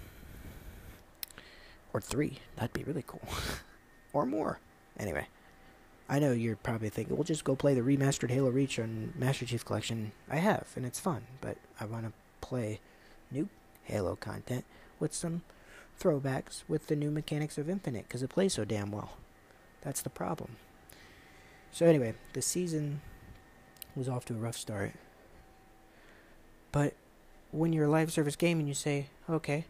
or three. That'd be really cool. or more. Anyway, I know you're probably thinking, we'll just go play the remastered Halo Reach on Master Chief Collection. I have, and it's fun, but I want to play new Halo content with some throwbacks with the new mechanics of Infinite because it plays so damn well. That's the problem. So, anyway, the season was off to a rough start. But when you're a live service game and you say, okay,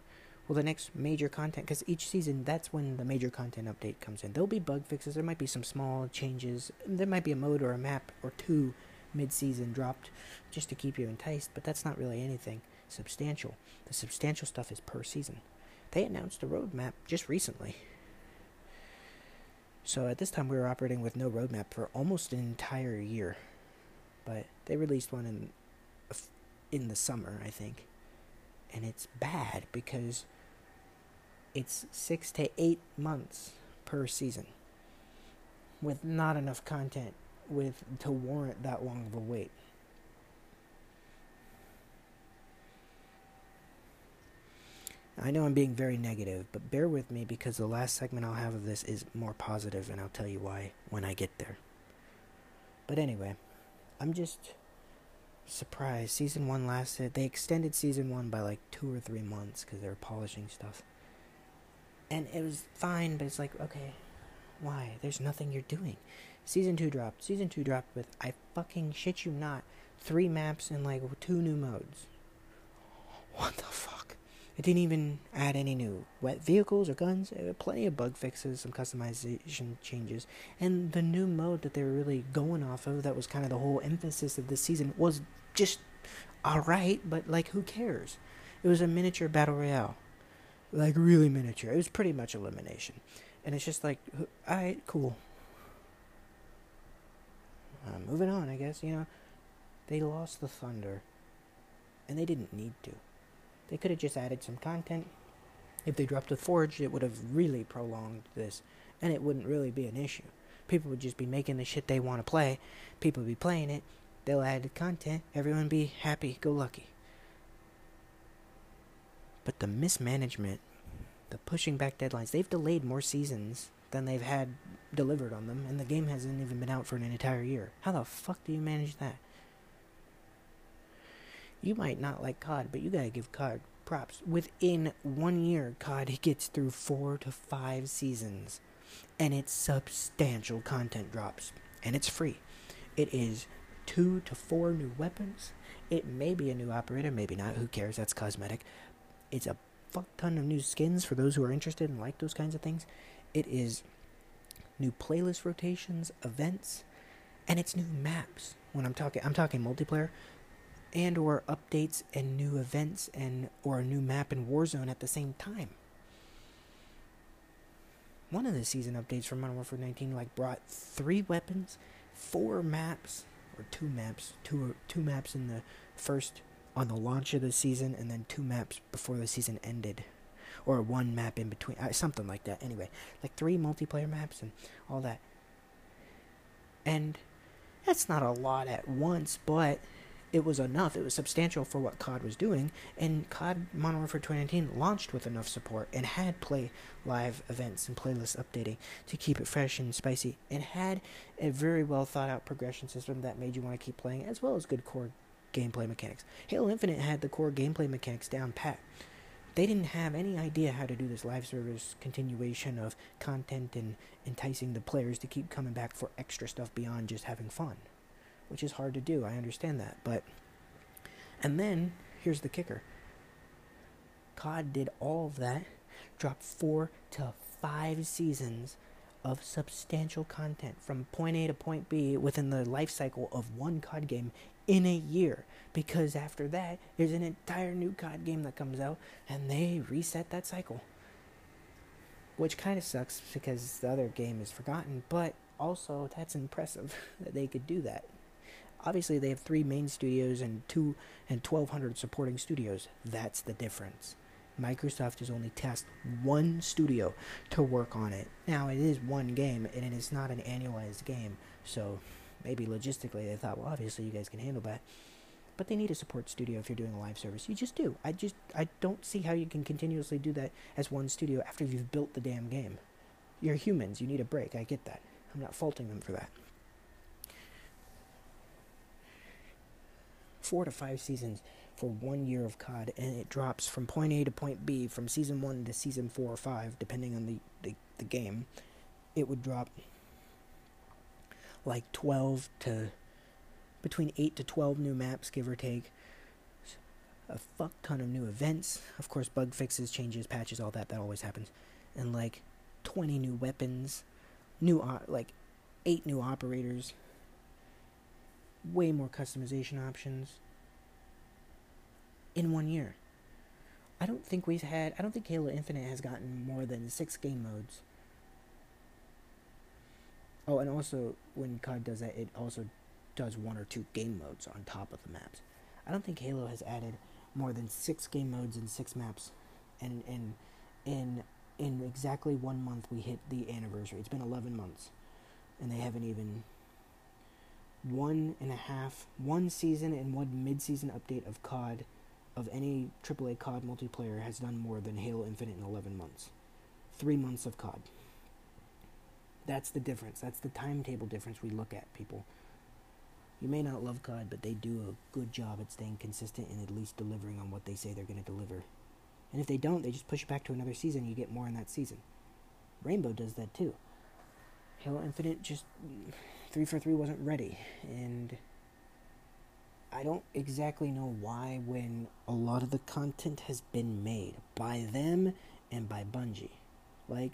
well, the next major content, because each season, that's when the major content update comes in. There'll be bug fixes, there might be some small changes, there might be a mode or a map or two mid season dropped just to keep you enticed, but that's not really anything substantial. The substantial stuff is per season. They announced a roadmap just recently. So at this time, we were operating with no roadmap for almost an entire year, but they released one in in the summer, I think, and it's bad because it's six to eight months per season with not enough content with to warrant that long of a wait. I know I'm being very negative, but bear with me because the last segment I'll have of this is more positive, and I'll tell you why when I get there. But anyway, I'm just surprised. Season 1 lasted. They extended season 1 by like two or three months because they were polishing stuff. And it was fine, but it's like, okay, why? There's nothing you're doing. Season 2 dropped. Season 2 dropped with, I fucking shit you not, three maps and like two new modes. What the fuck? It didn't even add any new wet vehicles or guns. It had plenty of bug fixes, some customization changes, and the new mode that they were really going off of, that was kind of the whole emphasis of this season, was just alright, but like, who cares? It was a miniature battle royale like really miniature. It was pretty much elimination, and it's just like, all right, cool. Uh, moving on, I guess. You know, they lost the thunder, and they didn't need to. They could have just added some content. If they dropped the forge, it would have really prolonged this, and it wouldn't really be an issue. People would just be making the shit they want to play. People would be playing it. They'll add the content. Everyone be happy, go lucky. But the mismanagement, the pushing back deadlines, they've delayed more seasons than they've had delivered on them, and the game hasn't even been out for an entire year. How the fuck do you manage that? You might not like COD, but you gotta give COD props. Within one year, COD gets through four to five seasons, and it's substantial content drops, and it's free. It is two to four new weapons. It may be a new operator, maybe not. Who cares? That's cosmetic. It's a fuck ton of new skins for those who are interested and like those kinds of things. It is new playlist rotations, events, and it's new maps. When I'm talking, I'm talking multiplayer, and or updates and new events and or a new map in Warzone at the same time. One of the season updates for Modern Warfare 19 like brought three weapons, four maps or two maps, two two maps in the first on the launch of the season, and then two maps before the season ended, or one map in between, uh, something like that. Anyway, like three multiplayer maps and all that. And that's not a lot at once, but it was enough. It was substantial for what COD was doing, and COD Modern Warfare 2019 launched with enough support and had play live events and playlist updating to keep it fresh and spicy, and had a very well thought out progression system that made you want to keep playing, as well as good core gameplay mechanics. Halo Infinite had the core gameplay mechanics down pat. They didn't have any idea how to do this live service continuation of content and enticing the players to keep coming back for extra stuff beyond just having fun, which is hard to do. I understand that, but and then here's the kicker. COD did all of that, dropped four to five seasons of substantial content from point A to point B within the life cycle of one COD game in a year because after that there's an entire new COD game that comes out and they reset that cycle. Which kind of sucks because the other game is forgotten, but also that's impressive that they could do that. Obviously, they have three main studios and two and 1,200 supporting studios. That's the difference. Microsoft has only tasked one studio to work on it. Now, it is one game, and it is not an annualized game, so maybe logistically they thought, well, obviously you guys can handle that. But they need a support studio if you're doing a live service. You just do. I just I don't see how you can continuously do that as one studio after you've built the damn game. You're humans. You need a break. I get that. I'm not faulting them for that. Four to five seasons for one year of COD, and it drops from point A to point B from season one to season four or five, depending on the, the, the game. It would drop like 12 to between 8 to 12 new maps, give or take. A fuck ton of new events. Of course, bug fixes, changes, patches, all that. That always happens. And like 20 new weapons, new, like 8 new operators, way more customization options in one year. I don't think we've had, I don't think Halo Infinite has gotten more than six game modes. Oh, and also when COD does that, it also does one or two game modes on top of the maps. I don't think Halo has added more than six game modes and six maps, and in in in exactly one month we hit the anniversary. It's been eleven months, and they haven't even one and a half, one season and one mid-season update of COD of any AAA COD multiplayer has done more than Halo Infinite in 11 months. Three months of COD. That's the difference. That's the timetable difference we look at, people. You may not love COD, but they do a good job at staying consistent and at least delivering on what they say they're going to deliver. And if they don't, they just push it back to another season. You get more in that season. Rainbow does that too. Halo Infinite just 343 wasn't ready, and I don't exactly know why when a lot of the content has been made by them and by Bungie. Like,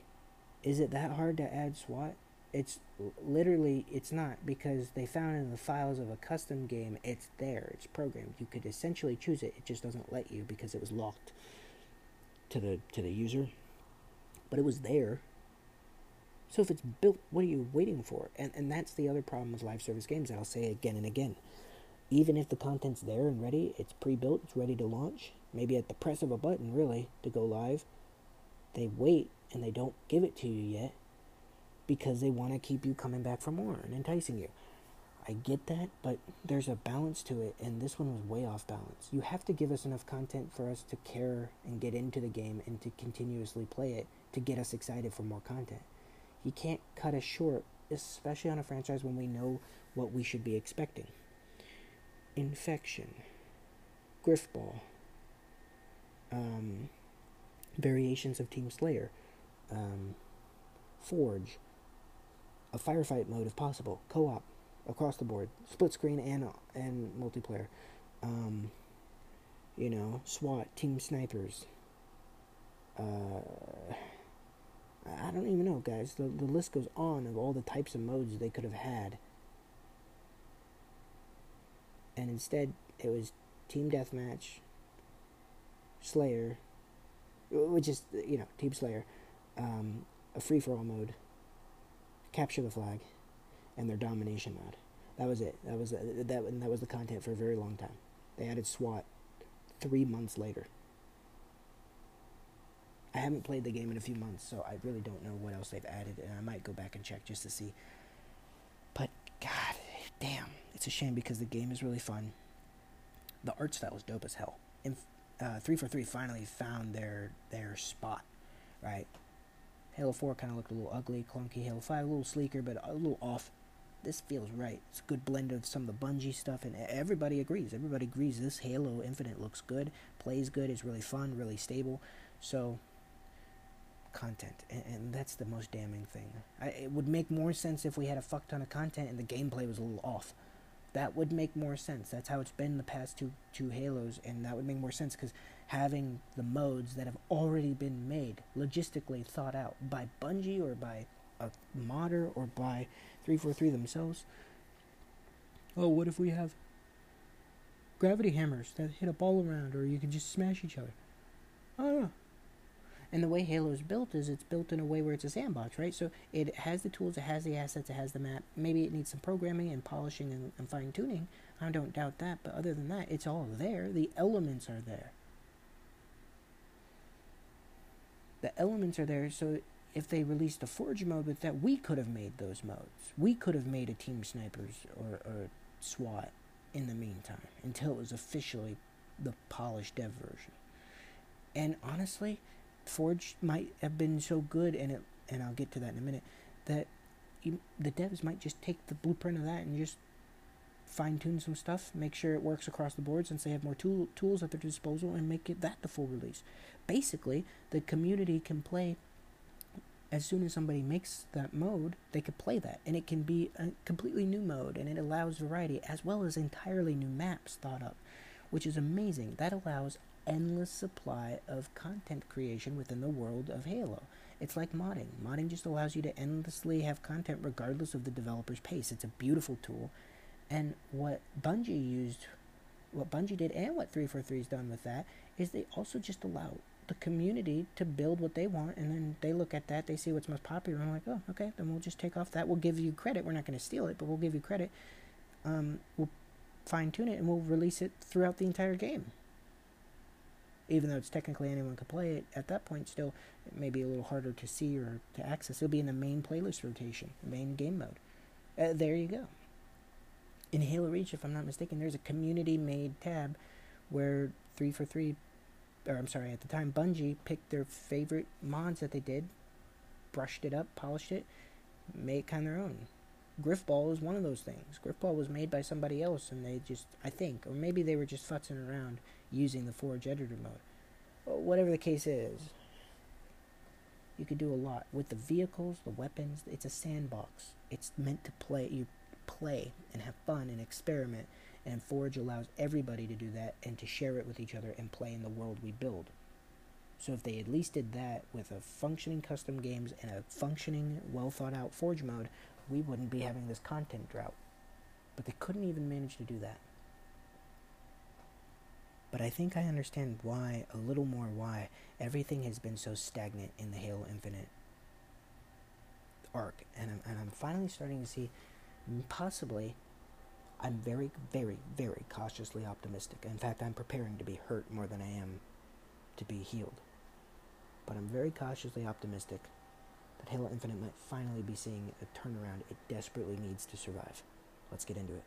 is it that hard to add SWAT? It's literally it's not because they found in the files of a custom game it's there it's programmed you could essentially choose it it just doesn't let you because it was locked to the to the user but it was there so if it's built what are you waiting for and and that's the other problem with live service games I'll say again and again even if the content's there and ready it's pre-built it's ready to launch maybe at the press of a button really to go live they wait and they don't give it to you yet because they want to keep you coming back for more and enticing you. I get that, but there's a balance to it, and this one was way off balance. You have to give us enough content for us to care and get into the game and to continuously play it to get us excited for more content. You can't cut us short, especially on a franchise when we know what we should be expecting. Infection, Grifball, um, variations of Team Slayer, um, Forge, a firefight mode if possible, co-op. Across the board, split screen and and multiplayer. Um, you know, SWAT, team snipers. Uh, I don't even know, guys. The the list goes on of all the types of modes they could have had. And instead, it was team deathmatch, Slayer, which is you know Team Slayer, um, a free for all mode, capture the flag, and their domination mode. That was it. That was uh, that. That was the content for a very long time. They added SWAT three months later. I haven't played the game in a few months, so I really don't know what else they've added, and I might go back and check just to see. But God, damn, it's a shame because the game is really fun. The art style is dope as hell. And uh, three four three finally found their their spot, right? Halo 4 kind of looked a little ugly, clunky. Halo 5 a little sleeker, but a little off. This feels right. It's a good blend of some of the Bungie stuff, and everybody agrees. Everybody agrees this Halo Infinite looks good, plays good, is really fun, really stable. So, content, and, and that's the most damning thing. I, it would make more sense if we had a fuck ton of content and the gameplay was a little off. That would make more sense. That's how it's been the past two two Halos, and that would make more sense because having the modes that have already been made, logistically thought out by Bungie or by a modder or by 343 themselves. Oh, what if we have gravity hammers that hit a ball around, or you can just smash each other? I don't know. And the way Halo is built is it's built in a way where it's a sandbox, right? So it has the tools, it has the assets, it has the map. Maybe it needs some programming and polishing and, and fine tuning. I don't doubt that. But other than that, it's all there. The elements are there. The elements are there. So if they released a Forge mode with that, we could have made those modes. We could have made a Team Snipers or, or SWAT in the meantime until it was officially the polished dev version. And honestly, Forge might have been so good, and it, and I'll get to that in a minute, that you, the devs might just take the blueprint of that and just fine tune some stuff, make sure it works across the board since they have more tool, tools at their disposal, and make it that the full release. Basically, the community can play as soon as somebody makes that mode, they could play that, and it can be a completely new mode, and it allows variety as well as entirely new maps thought up, which is amazing. That allows endless supply of content creation within the world of Halo. It's like modding. Modding just allows you to endlessly have content regardless of the developer's pace. It's a beautiful tool. And what Bungie used, what Bungie did, and what 343's done with that, is they also just allow the community to build what they want, and then they look at that, they see what's most popular, and like, oh, okay, then we'll just take off that. We'll give you credit. We're not going to steal it, but we'll give you credit. Um, we'll fine tune it, and we'll release it throughout the entire game even though it's technically anyone could play it, at that point still it may be a little harder to see or to access. It'll be in the main playlist rotation, main game mode. Uh, there you go. In Halo Reach, if I'm not mistaken, there's a community-made tab where 343, or I'm sorry, at the time Bungie picked their favorite mods that they did, brushed it up, polished it, made it kind of their own. Grifball is one of those things. Grifball was made by somebody else, and they just, I think, or maybe they were just futzing around using the Forge editor mode. Whatever the case is, you could do a lot with the vehicles, the weapons. It's a sandbox. It's meant to play. You play and have fun and experiment. And Forge allows everybody to do that and to share it with each other and play in the world we build. So if they at least did that with a functioning custom games and a functioning, well thought out Forge mode, we wouldn't be having this content drought. But they couldn't even manage to do that. But I think I understand why, a little more why, everything has been so stagnant in the Halo Infinite arc. And I'm, and I'm finally starting to see, possibly, I'm very, very, very cautiously optimistic. In fact, I'm preparing to be hurt more than I am to be healed. But I'm very cautiously optimistic that Halo Infinite might finally be seeing a turnaround it desperately needs to survive. Let's get into it.